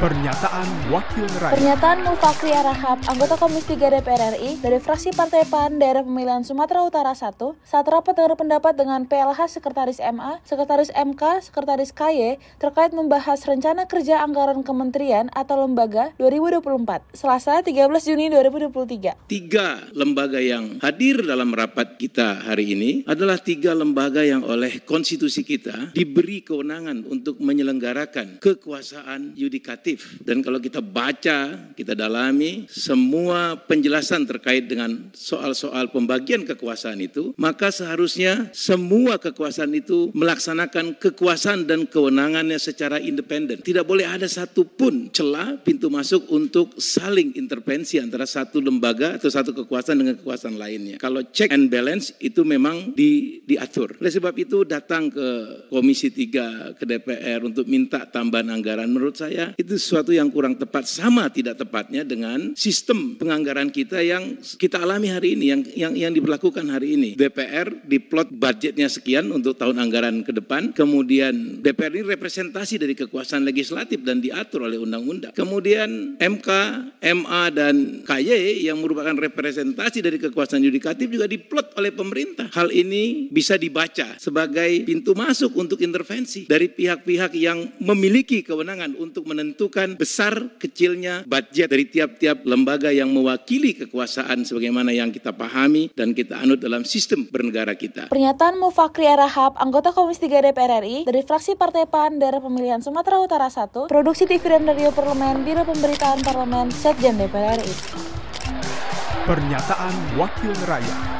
Pernyataan Wakil Rakyat Pernyataan Mulfakri Arahap, anggota Komisi 3 DPR RI dari fraksi Partai PAN Daerah Pemilihan Sumatera Utara 1, saat rapat dengar pendapat dengan PLH Sekretaris MA, Sekretaris MK, Sekretaris KY terkait membahas rencana kerja anggaran kementerian atau lembaga 2024, Selasa 13 Juni 2023. Tiga lembaga yang hadir dalam rapat kita hari ini adalah tiga lembaga yang oleh konstitusi kita diberi kewenangan untuk menyelenggarakan kekuasaan yudikatif. Dan kalau kita baca, kita dalami semua penjelasan terkait dengan soal-soal pembagian kekuasaan itu, maka seharusnya semua kekuasaan itu melaksanakan kekuasaan dan kewenangannya secara independen. Tidak boleh ada satupun celah pintu masuk untuk saling intervensi antara satu lembaga atau satu kekuasaan dengan kekuasaan lainnya. Kalau check and balance itu memang di, diatur. Oleh sebab itu datang ke Komisi 3 ke DPR untuk minta tambahan anggaran menurut saya itu sesuatu yang kurang tepat sama tidak tepatnya dengan sistem penganggaran kita yang kita alami hari ini yang yang yang diberlakukan hari ini. DPR diplot budgetnya sekian untuk tahun anggaran ke depan, kemudian DPR ini representasi dari kekuasaan legislatif dan diatur oleh undang-undang. Kemudian MK, MA dan KY yang merupakan representasi dari kekuasaan yudikatif juga diplot oleh pemerintah. Hal ini bisa dibaca sebagai pintu masuk untuk intervensi dari pihak-pihak yang memiliki kewenangan untuk menentukan besar kecilnya budget dari tiap-tiap lembaga yang mewakili kekuasaan sebagaimana yang kita pahami dan kita anut dalam sistem bernegara kita. Pernyataan Mufakri Arahap, anggota Komisi 3 DPR RI dari fraksi Partai PAN Daerah Pemilihan Sumatera Utara 1, Produksi TV dan Radio Parlemen, Biro Pemberitaan Parlemen, Sekjen DPR RI. Pernyataan Wakil Rakyat